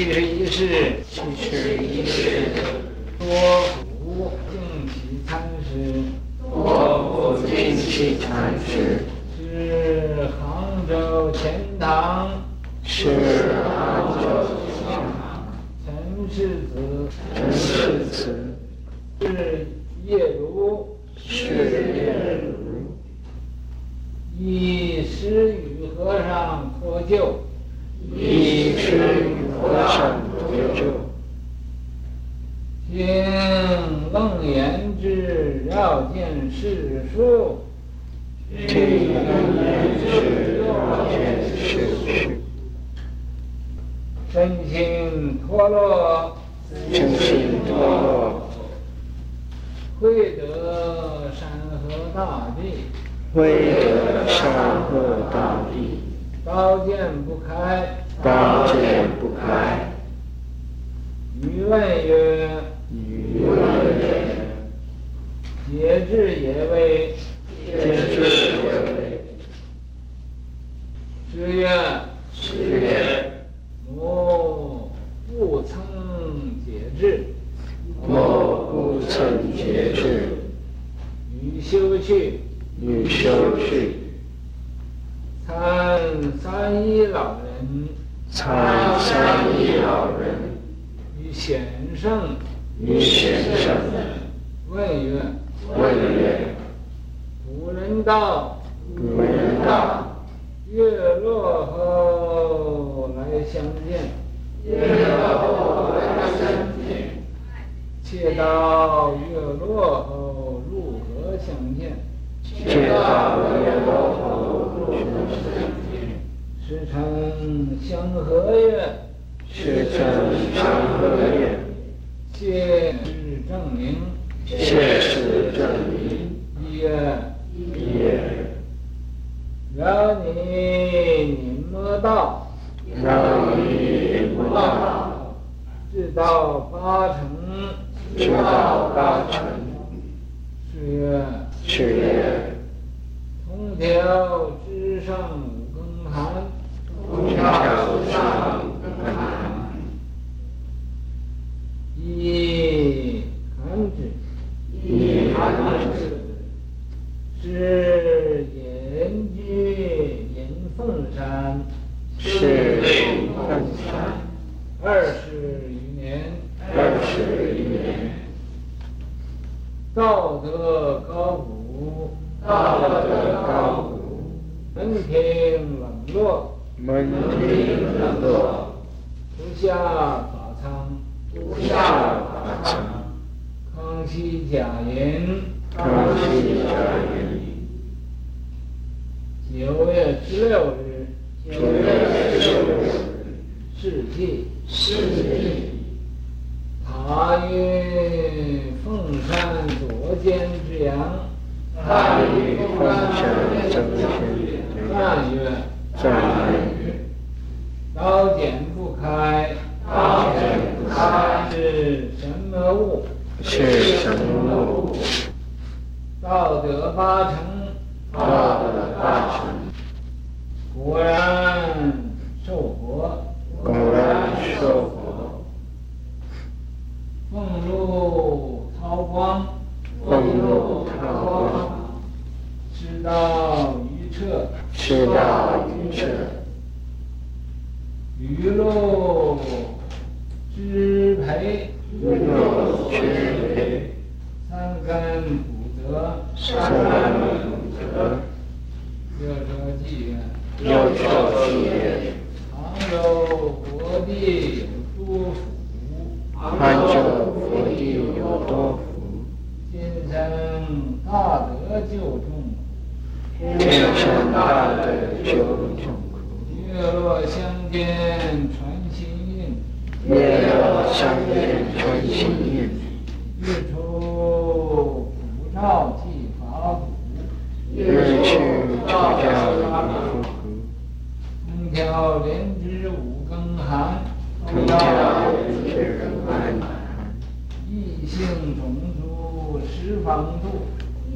七十一世，七十一世，多福净起参师，多福净起参师，是杭州钱塘，是杭州钱塘，陈世子，陈世子，是叶如，是叶如，以师与和尚脱臼。以师与和尚脱臼，听楞严之绕见世数，听楞严之绕见世数，身心脱落，身心脱落，会得山河大地，会得山河大地。刀剑不开，刀剑不开。余问曰：余问曰：节制也为，节制也为。师曰：师曰：吾不曾解智，我不曾解智。欲修去，欲修去。参三一老人，参三一老人，与显圣，与显圣，问曰：问曰：古人道，古人道，月落后来相见，月落后来相见，且道月落后如何相见？却道月落后如何相见？时称相和月，时称相和曰：切实证明，切实证明。一曰：一曰：饶你宁摩道，饶你宁摩道，至道八成，至道八成。是曰：是也。空调之上庭冷落。徒下法仓，徒下法仓。康熙甲寅，康熙甲寅。九月十六日，九月十六日。世纪，世纪。塔于凤山左肩之阳，塔于凤山左肩之阳。赞曰：赞曰：刀剑不开，高简不开。是什么物？是什么物？道德八成，道德八成。果然受佛，果然受佛。凤露涛光，凤露涛光。知道愚彻，知道愚彻。雨露知培，雨露知培。三根普泽，三根普泽。又说偈曰：又说偈曰：杭州佛地有多福，杭州佛地有多福。今生大德救众苦，今生大德救众苦。月落相见传心印，月落相见传心印。日出普照济法鼓，日出照。通调莲枝五更寒，通调莲枝五更寒。异性种族十方度，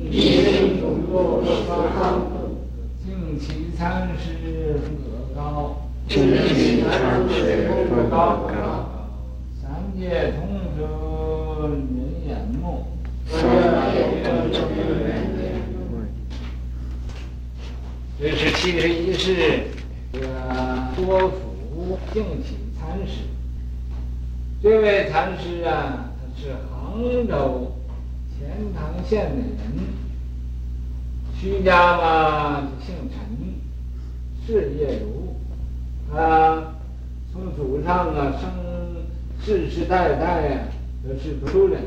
异性种族十方度。净起参师福德高，净起参参学福高，三界同住人眼目，三界同住人眼目。这是七十一世这个多福净起禅师。这位禅师啊，他是杭州钱塘县的人，徐家嘛姓陈，事业如。啊，从祖上啊生世世代代啊都是读书人，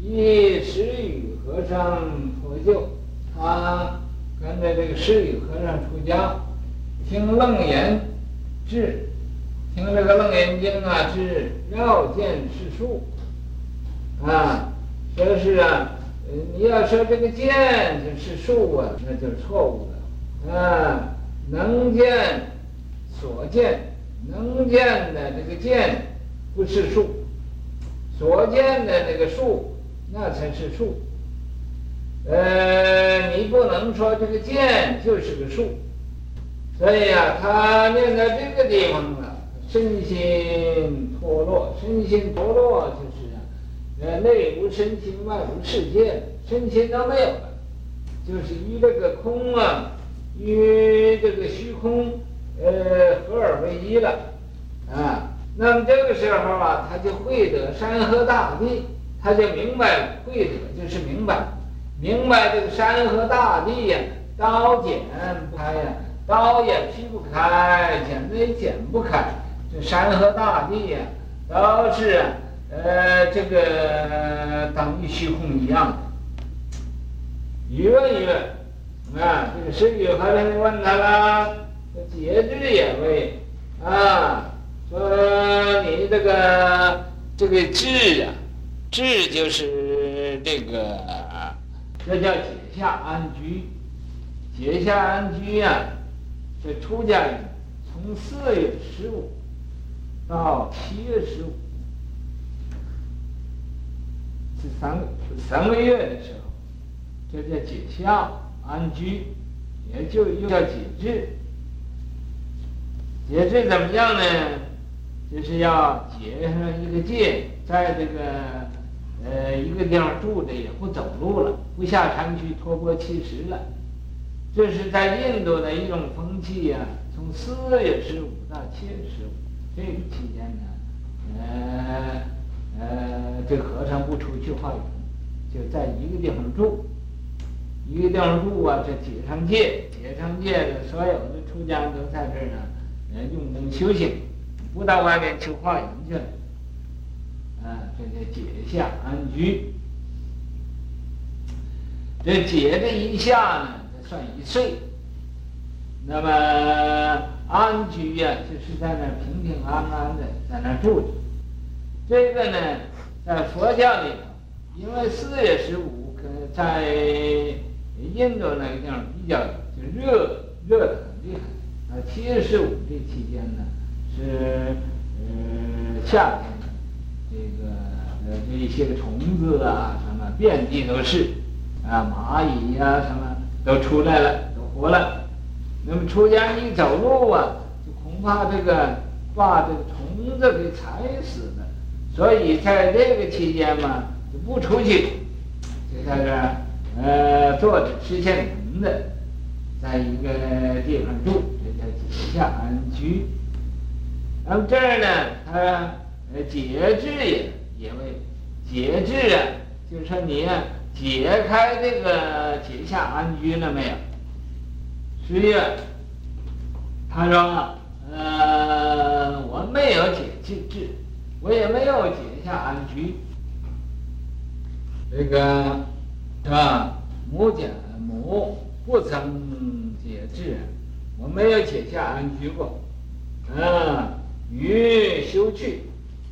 依施与和尚脱臼，他跟着这个施与和尚出家，听楞严智，听这个楞严经啊，是要见是数，啊，说是啊，你要说这个见就是数啊，那就是错误的，啊，能见。所见能见的这个见不是数，所见的那个数那才是数。呃，你不能说这个见就是个数。所以呀、啊，他念到这个地方了，身心脱落，身心脱落就是啊，呃，内无身心，外无世界，身心都没有了，就是与这个空啊，与这个虚空。呃，合二为一了，啊，那么这个时候啊，他就会得山河大地，他就明白了，会得就是明白，明白这个山河大地呀，刀剪不开呀，刀也劈不开，剪子也剪不开，这山河大地呀，都是呃这个等于虚空一样的。一问一问，啊，这个施与和尚问他了。节制也问啊，说你这个这个智啊，智就是这个，这叫解下安居。解下安居呀，这出家人从四月十五到七月十五，这三个三个月的时候，这叫解下安居，也就又叫解制。解制怎么样呢？就是要解上一个戒，在这个呃一个地方住着，也不走路了，不下山去托钵乞食了。这是在印度的一种风气呀、啊。从四月十五到七月十五这个期间呢，呃呃，这和尚不出去化缘，就在一个地方住，一个地方住啊，这解上戒，解上戒的所有的出家人都在这儿呢。呃用功修行，不到外面去化缘去了，啊，这叫解下安居。这解这一下呢，算一岁。那么安居呀、就是在那平平安安的在那住着。这个呢，在佛教里头，因为四月十五，在印度那个地方比较就热，热得很厉害。呃，七月十五这期间呢，是呃夏天，这个呃这一些个虫子啊什么遍地都是，啊蚂蚁呀、什么都出来了，都活了。那么出家一走路啊，就恐怕这个把这个虫子给踩死了。所以在这个期间嘛，就不出去，就在这呃坐着吃现成的，在一个地方住。这叫解下安居，那么这儿呢，他呃节制也也为节制啊，就是说你啊解开这个解下安居了没有？十月，他说呃我没有解禁制，我也没有解下安居，这个是吧？母讲母不曾解制。我没有解下安居过，啊，于修去，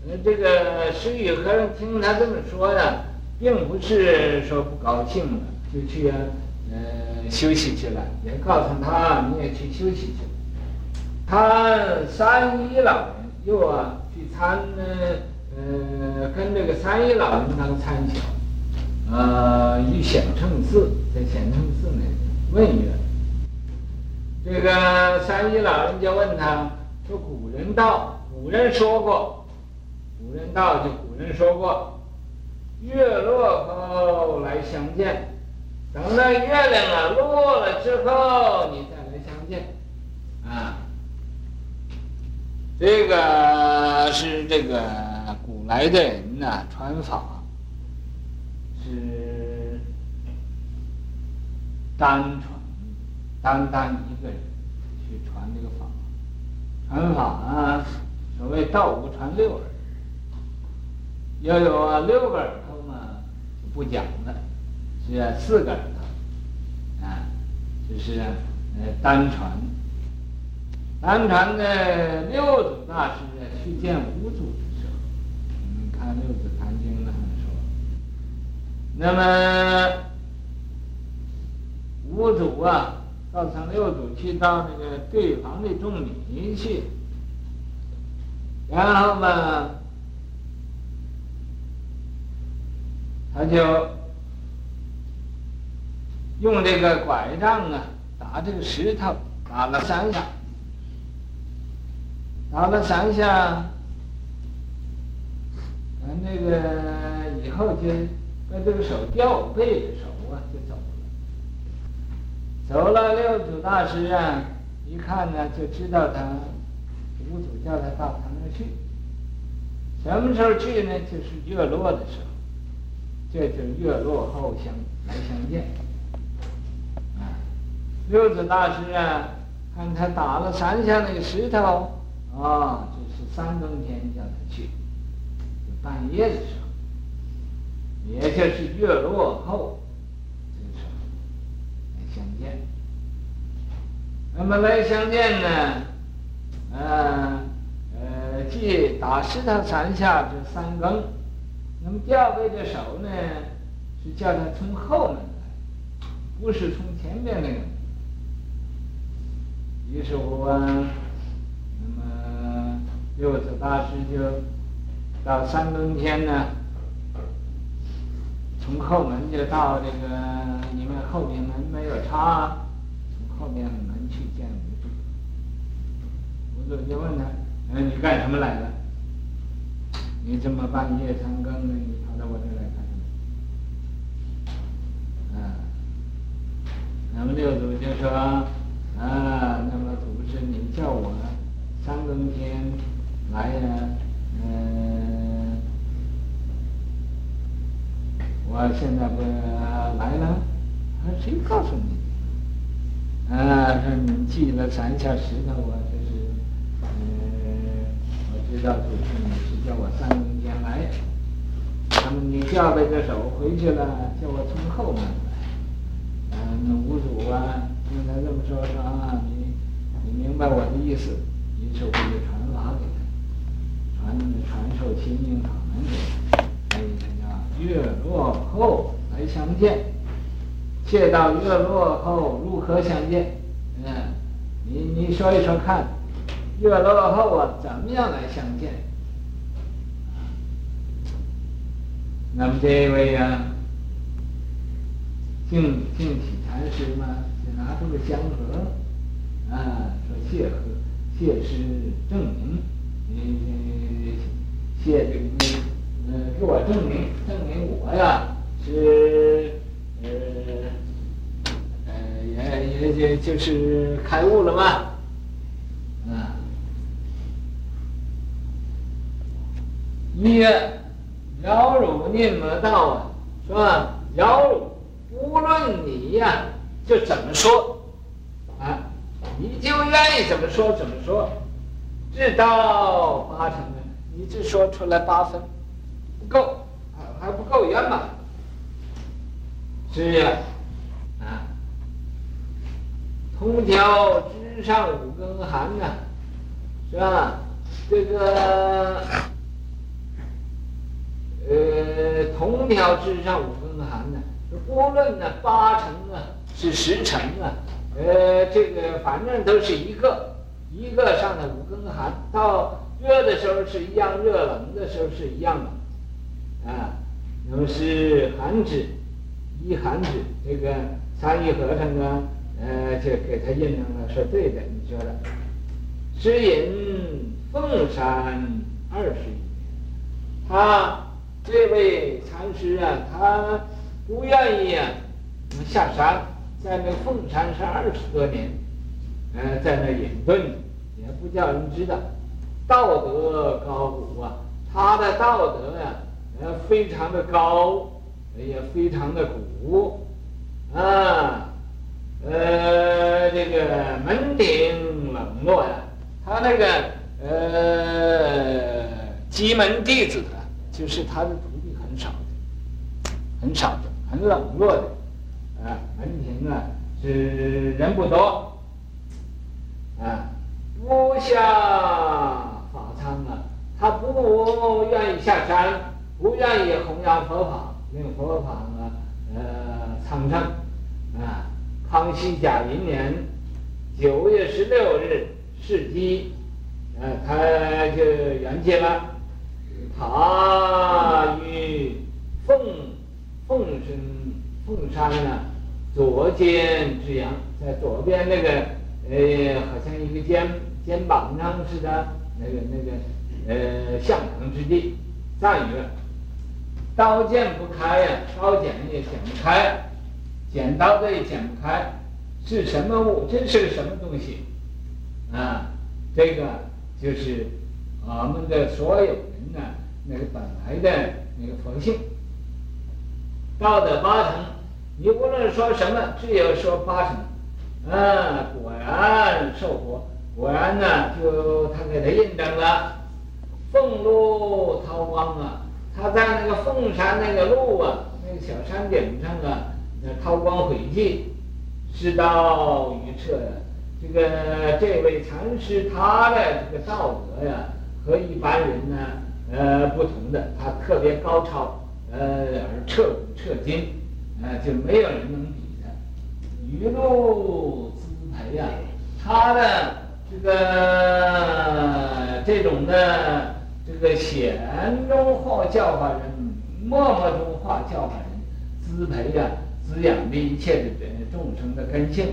呃，这个施与和尚听他这么说呀，并不是说不高兴了，就去呃休息去了，也告诉他你也去休息去。他三一老人又啊去参呃跟这个三一老人当参详，呃，于显圣寺，在显圣寺那问曰。这个三一老人就问他说古人道，古人说过，古人道就古人说过，月落后来相见，等到月亮啊落了之后，你再来相见，啊，这个是这个古来的人呐、传法是单传，单单一个人去传这个法。传法啊，所谓道无传六耳，要有啊六个耳，不讲了，是四个耳朵，啊，就是呃单传，单传的六祖大师啊去见五祖的时候，我们看《六祖坛经》那说，那么五祖啊。告诉六祖去到那个对方的种米去，然后嘛，他就用这个拐杖啊打这个石头，打了三下，打了三下，完那个以后就把这个手吊背的手啊就走了。走了，六祖大师啊，一看呢，就知道他五祖叫他到堂上去。什么时候去呢？就是月落的时候，这就是月落后相来相见。啊，六祖大师啊，看他打了三下那个石头，啊、哦，这是三更天叫他去，就半夜的时候，也就是月落后。相见，那么来相见呢？呃呃，即打石头三下就三更，那么吊背的手呢，是叫他从后门来，不是从前面那个。于是乎啊，那么六祖大师就到三更天呢。从后门就到这个，你们后面门没有插，从后面门去见五祖。五祖就问他：“哎，你干什么来了？你这么半夜三更的，你跑到我这来干什么？”啊，那么六祖就说：“啊，那么祖师，你叫我三更天来呀？嗯。”我现在不来了，谁告诉你？啊，说你记了三下石头，我这是，嗯，我知道祖师你是叫我三更天来，那么你吊背着手回去了，叫我从后门来。嗯，那五祖啊，听他这么说说啊，你你明白我的意思，于是我就传法给他，传传授心经法门给他。所以他叫月落后来相见，切到月落后如何相见？嗯，你你说一说看，月落后啊，怎么样来相见？那么这位啊，净净体禅师嘛，就拿出个香盒，啊，说谢和谢师证明，你谢这个。嗯，给我证明，证明我呀是，呃，呃，也也也就是开悟了嘛，啊，一饶汝念魔道啊，是吧？饶汝，无论你呀就怎么说，啊，你就愿意怎么说怎么说，至到八成啊，你只说出来八分。不够，还还不够圆满。是呀，啊，通晓直上五更寒呐，是吧？这个，呃，通晓直上五更寒呢，无论呢八成啊是十成啊，呃，这个反正都是一个，一个上的五更寒，到热的时候是一样热，冷的时候是一样的。啊，那么是寒指，一寒指，这个三一和尚呢，呃，就给他印证了，说对的，你说的。时隐凤山二十余年。他这位禅师啊，他不愿意啊下山，在那凤山是二十多年，呃，在那隐遁，也不叫人知道。道德高古啊，他的道德、啊，呃，非常的高，也非常的古，啊，呃，这个门庭冷落呀，他那个呃，笈门弟子，就是他的徒弟很少的，很少的，很冷落的，啊，门庭啊是人不多，啊，不像。啊，他不愿意下山，不愿意弘扬佛法，令佛法啊，呃，昌盛。啊，康熙甲寅年九月十六日逝世，呃，他就圆寂了。他于凤凤山凤山呢，左肩之阳，在左边那个，呃，好像一个肩肩膀上似的。那个那个呃，向阳之地，暂曰，刀剑不开呀，刀剪也剪不开，剪刀子也剪不开，是什么物？这是个什么东西？啊，这个就是我们的所有人呢，那个本来的那个佛性。道德八成，你无论说什么，只有说八成，啊，果然受果。果然呢，就他给他印证了，凤路涛光啊，他在那个凤山那个路啊，那个小山顶上啊，那韬光辉霁，世道澄澈呀。这个这位禅师他的这个道德呀，和一般人呢，呃，不同的，他特别高超，呃，而彻骨彻今，呃，就没有人能比的。鱼露滋培呀，他的。这个这种的这个显中化教化人，默默中化教化人，滋培呀、啊，滋养的一切的众生的根性，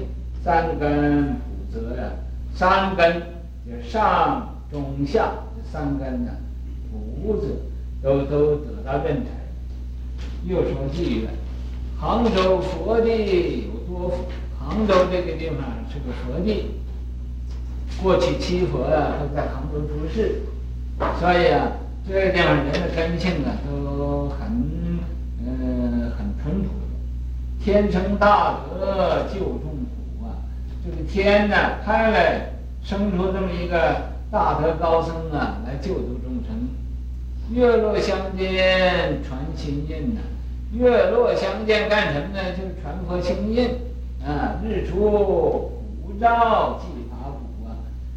三根普泽呀，三根就上中下这三根呢，普泽都都得到认采。又说偈了，杭州佛地有多福，杭州这个地方是个佛地。过去七佛啊都在杭州出世，所以啊，这个地方人的根性啊都很嗯很淳朴。天成大德救众苦啊，这个天呢开来生出这么一个大德高僧啊来救度众。月落相见传心印呐、月落相见干什么呢？就是传佛心印啊。日出普照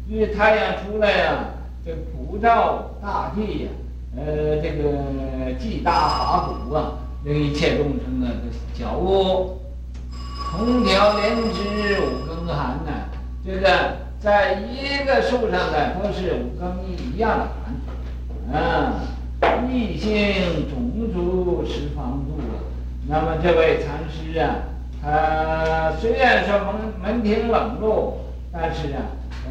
因为太阳出来呀、啊，这普照大地呀、啊，呃，这个济大法鼓啊，令一切众生啊都觉悟。同条连枝五更寒呐，这个在一个树上的都是五更一样的寒，啊，异性种族十方度啊。那么这位禅师啊，他虽然说门门庭冷落，但是啊。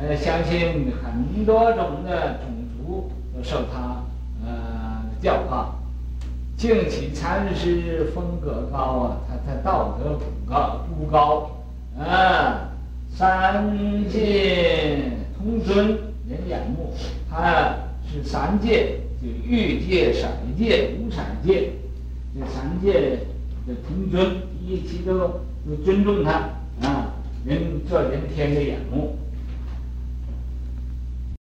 呃，相信很多种的种族都受他呃教化。净起禅师风格高啊，他他道德不高不高啊，三界通尊人眼目，他是三界就欲界、闪界、无产界这三界的同尊，一切都都尊重他啊，人做人天的眼目。